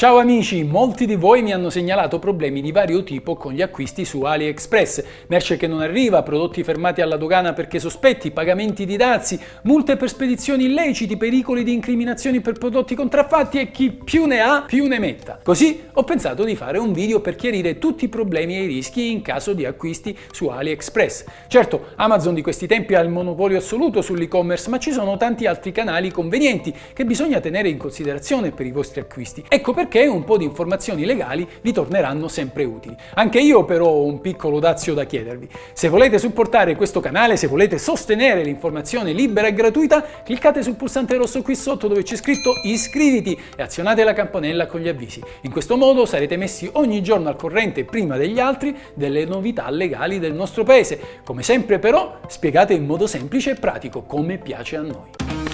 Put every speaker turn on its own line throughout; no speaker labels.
Ciao amici, molti di voi mi hanno segnalato problemi di vario tipo con gli acquisti su AliExpress, merce che non arriva, prodotti fermati alla dogana perché sospetti, pagamenti di dazi, multe per spedizioni illeciti, pericoli di incriminazioni per prodotti contraffatti e chi più ne ha più ne metta. Così ho pensato di fare un video per chiarire tutti i problemi e i rischi in caso di acquisti su AliExpress. Certo, Amazon di questi tempi ha il monopolio assoluto sull'e-commerce, ma ci sono tanti altri canali convenienti che bisogna tenere in considerazione per i vostri acquisti. Ecco perché perché un po' di informazioni legali vi torneranno sempre utili. Anche io però ho un piccolo dazio da chiedervi. Se volete supportare questo canale, se volete sostenere l'informazione libera e gratuita, cliccate sul pulsante rosso qui sotto dove c'è scritto iscriviti e azionate la campanella con gli avvisi. In questo modo sarete messi ogni giorno al corrente prima degli altri delle novità legali del nostro paese. Come sempre però spiegate in modo semplice e pratico come piace a noi.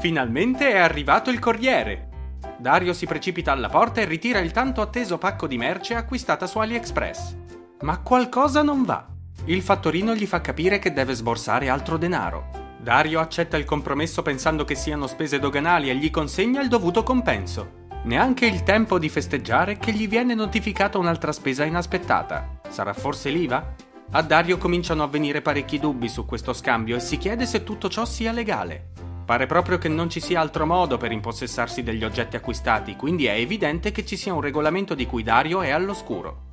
Finalmente è arrivato il corriere. Dario si precipita alla porta e ritira il tanto atteso pacco di merce acquistata su AliExpress. Ma qualcosa non va. Il fattorino gli fa capire che deve sborsare altro denaro. Dario accetta il compromesso pensando che siano spese doganali e gli consegna il dovuto compenso. Neanche il tempo di festeggiare che gli viene notificata un'altra spesa inaspettata. Sarà forse l'IVA? A Dario cominciano a venire parecchi dubbi su questo scambio e si chiede se tutto ciò sia legale. Pare proprio che non ci sia altro modo per impossessarsi degli oggetti acquistati, quindi è evidente che ci sia un regolamento di cui Dario è all'oscuro.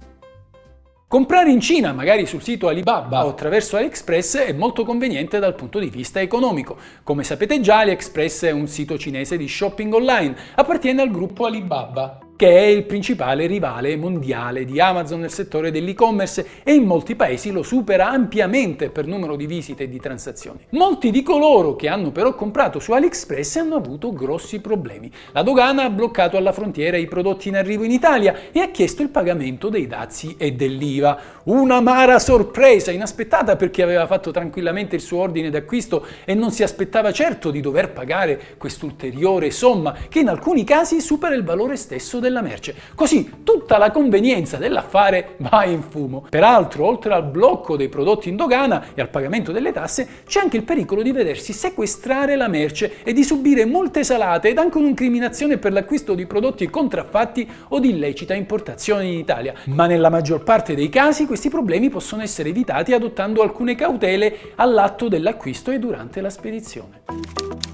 Comprare in Cina, magari sul sito Alibaba o attraverso AliExpress, è molto conveniente dal punto di vista economico. Come sapete già, AliExpress è un sito cinese di shopping online, appartiene al gruppo Alibaba che è il principale rivale mondiale di Amazon nel settore dell'e-commerce e in molti paesi lo supera ampiamente per numero di visite e di transazioni. Molti di coloro che hanno però comprato su AliExpress hanno avuto grossi problemi. La dogana ha bloccato alla frontiera i prodotti in arrivo in Italia e ha chiesto il pagamento dei dazi e dell'IVA. Una mara sorpresa, inaspettata perché aveva fatto tranquillamente il suo ordine d'acquisto e non si aspettava certo di dover pagare quest'ulteriore somma che in alcuni casi supera il valore stesso del della merce. Così tutta la convenienza dell'affare va in fumo. Peraltro, oltre al blocco dei prodotti in dogana e al pagamento delle tasse, c'è anche il pericolo di vedersi sequestrare la merce e di subire multe salate ed anche un'incriminazione per l'acquisto di prodotti contraffatti o di illecita importazione in Italia. Ma nella maggior parte dei casi questi problemi possono essere evitati adottando alcune cautele all'atto dell'acquisto e durante la spedizione.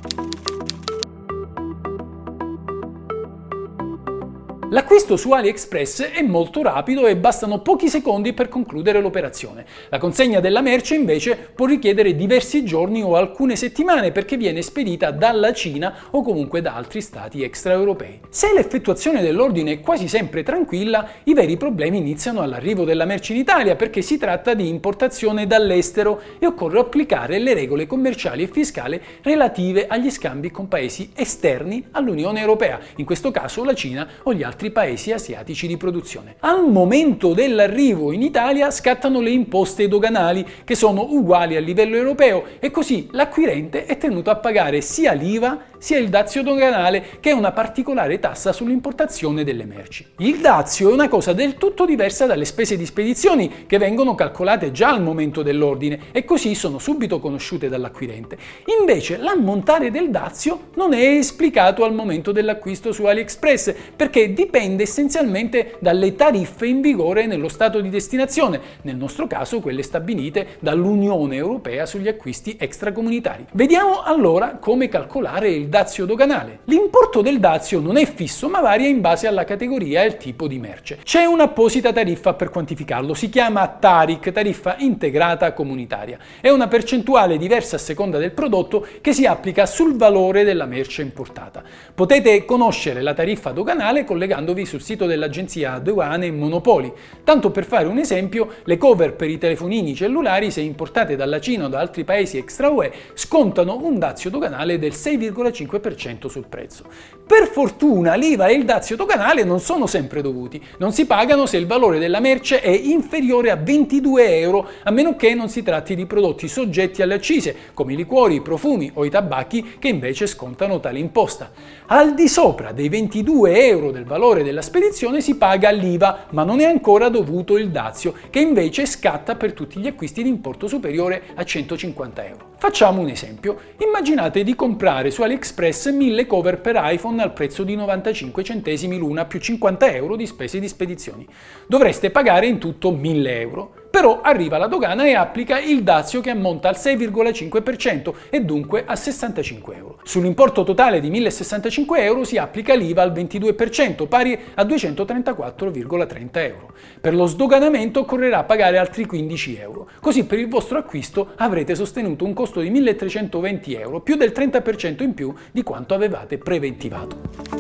L'acquisto su AliExpress è molto rapido e bastano pochi secondi per concludere l'operazione. La consegna della merce invece può richiedere diversi giorni o alcune settimane perché viene spedita dalla Cina o comunque da altri stati extraeuropei. Se l'effettuazione dell'ordine è quasi sempre tranquilla, i veri problemi iniziano all'arrivo della merce in Italia perché si tratta di importazione dall'estero e occorre applicare le regole commerciali e fiscali relative agli scambi con paesi esterni all'Unione Europea, in questo caso la Cina o gli altri altri paesi asiatici di produzione. Al momento dell'arrivo in Italia scattano le imposte doganali che sono uguali a livello europeo e così l'acquirente è tenuto a pagare sia l'IVA sia il dazio doganale che una particolare tassa sull'importazione delle merci. Il dazio è una cosa del tutto diversa dalle spese di spedizioni che vengono calcolate già al momento dell'ordine e così sono subito conosciute dall'acquirente. Invece l'ammontare del dazio non è esplicato al momento dell'acquisto su AliExpress perché dipende essenzialmente dalle tariffe in vigore nello stato di destinazione, nel nostro caso quelle stabilite dall'Unione Europea sugli acquisti extracomunitari. Vediamo allora come calcolare il dazio doganale. L'importo del dazio non è fisso ma varia in base alla categoria e al tipo di merce. C'è un'apposita tariffa per quantificarlo, si chiama TARIC, tariffa integrata comunitaria. È una percentuale diversa a seconda del prodotto che si applica sul valore della merce importata. Potete conoscere la tariffa doganale collegandovi sul sito dell'agenzia Aduane e Monopoli. Tanto per fare un esempio, le cover per i telefonini cellulari, se importate dalla Cina o da altri paesi extra UE, scontano un dazio doganale del 6,5 6,5% sul prezzo. Per fortuna l'IVA e il dazio doganale non sono sempre dovuti, non si pagano se il valore della merce è inferiore a 22 euro, a meno che non si tratti di prodotti soggetti alle accise, come i liquori, i profumi o i tabacchi che invece scontano tale imposta. Al di sopra dei 22 euro del valore della spedizione si paga l'IVA, ma non è ancora dovuto il dazio, che invece scatta per tutti gli acquisti di importo superiore a 150 euro. Facciamo un esempio. Immaginate di comprare su AliExpress 1000 cover per iPhone al prezzo di 95 centesimi l'una più 50 euro di spese di spedizioni. Dovreste pagare in tutto 1000 euro però arriva la dogana e applica il dazio che ammonta al 6,5% e dunque a 65 euro. Sull'importo totale di 1065 euro si applica l'IVA al 22%, pari a 234,30 euro. Per lo sdoganamento occorrerà pagare altri 15 euro. Così per il vostro acquisto avrete sostenuto un costo di 1320 euro, più del 30% in più di quanto avevate preventivato.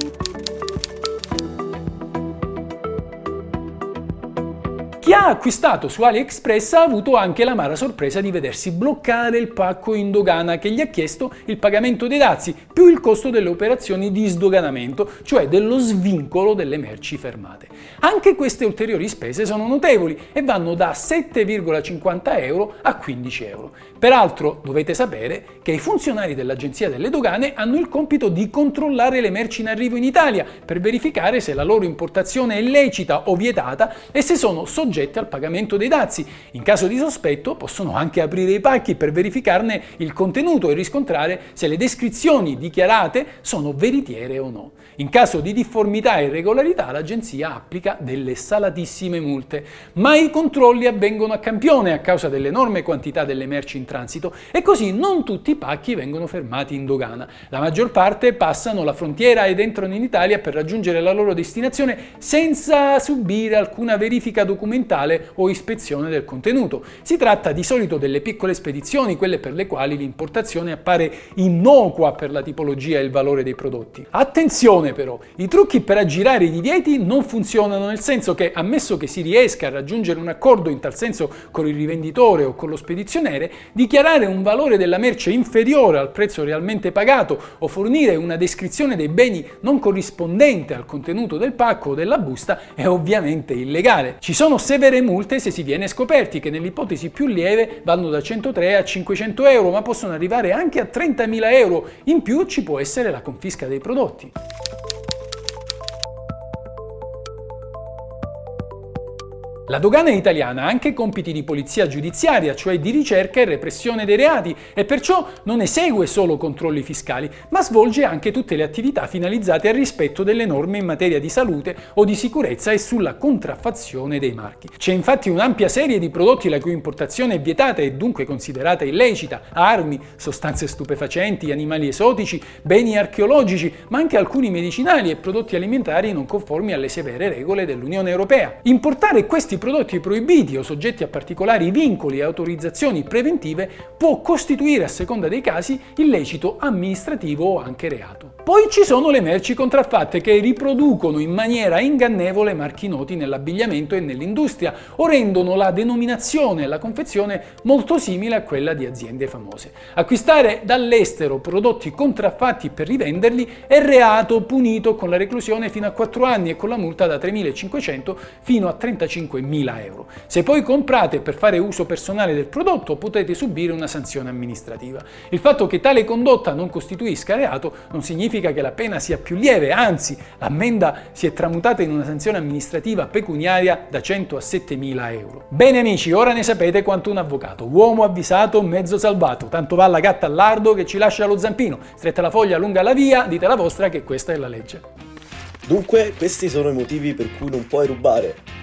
Ha acquistato su AliExpress ha avuto anche l'amara sorpresa di vedersi bloccare il pacco in dogana che gli ha chiesto il pagamento dei dazi più il costo delle operazioni di sdoganamento, cioè dello svincolo delle merci fermate. Anche queste ulteriori spese sono notevoli e vanno da 7,50 euro a 15 euro. Peraltro dovete sapere che i funzionari dell'Agenzia delle Dogane hanno il compito di controllare le merci in arrivo in Italia per verificare se la loro importazione è lecita o vietata e se sono soggetti soggette al pagamento dei dazi. In caso di sospetto possono anche aprire i pacchi per verificarne il contenuto e riscontrare se le descrizioni dichiarate sono veritiere o no. In caso di difformità e irregolarità l'agenzia applica delle salatissime multe, ma i controlli avvengono a campione a causa dell'enorme quantità delle merci in transito e così non tutti i pacchi vengono fermati in dogana. La maggior parte passano la frontiera ed entrano in Italia per raggiungere la loro destinazione senza subire alcuna verifica documentale documentale o ispezione del contenuto. Si tratta di solito delle piccole spedizioni, quelle per le quali l'importazione appare innocua per la tipologia e il valore dei prodotti. Attenzione però, i trucchi per aggirare i divieti non funzionano nel senso che, ammesso che si riesca a raggiungere un accordo in tal senso con il rivenditore o con lo spedizioniere, dichiarare un valore della merce inferiore al prezzo realmente pagato o fornire una descrizione dei beni non corrispondente al contenuto del pacco o della busta è ovviamente illegale. Ci sono severe multe se si viene scoperti, che nell'ipotesi più lieve vanno da 103 a 500 euro, ma possono arrivare anche a 30.000 euro. In più ci può essere la confisca dei prodotti. La dogana italiana ha anche compiti di polizia giudiziaria, cioè di ricerca e repressione dei reati, e perciò non esegue solo controlli fiscali, ma svolge anche tutte le attività finalizzate al rispetto delle norme in materia di salute o di sicurezza e sulla contraffazione dei marchi. C'è infatti un'ampia serie di prodotti la cui importazione è vietata e dunque considerata illecita, armi, sostanze stupefacenti, animali esotici, beni archeologici, ma anche alcuni medicinali e prodotti alimentari non conformi alle severe regole dell'Unione Europea. Importare questi prodotti proibiti o soggetti a particolari vincoli e autorizzazioni preventive può costituire a seconda dei casi illecito amministrativo o anche reato. Poi ci sono le merci contraffatte che riproducono in maniera ingannevole marchi noti nell'abbigliamento e nell'industria o rendono la denominazione e la confezione molto simile a quella di aziende famose. Acquistare dall'estero prodotti contraffatti per rivenderli è reato punito con la reclusione fino a 4 anni e con la multa da 3.500 fino a 35.000 5.000 euro. Se poi comprate per fare uso personale del prodotto potete subire una sanzione amministrativa. Il fatto che tale condotta non costituisca reato non significa che la pena sia più lieve, anzi l'ammenda si è tramutata in una sanzione amministrativa pecuniaria da 100 a 7.000 euro. Bene amici, ora ne sapete quanto un avvocato, uomo avvisato, mezzo salvato, tanto va la gatta al lardo che ci lascia lo zampino, stretta la foglia, lunga la via, dite la vostra che questa è la legge.
Dunque, questi sono i motivi per cui non puoi rubare.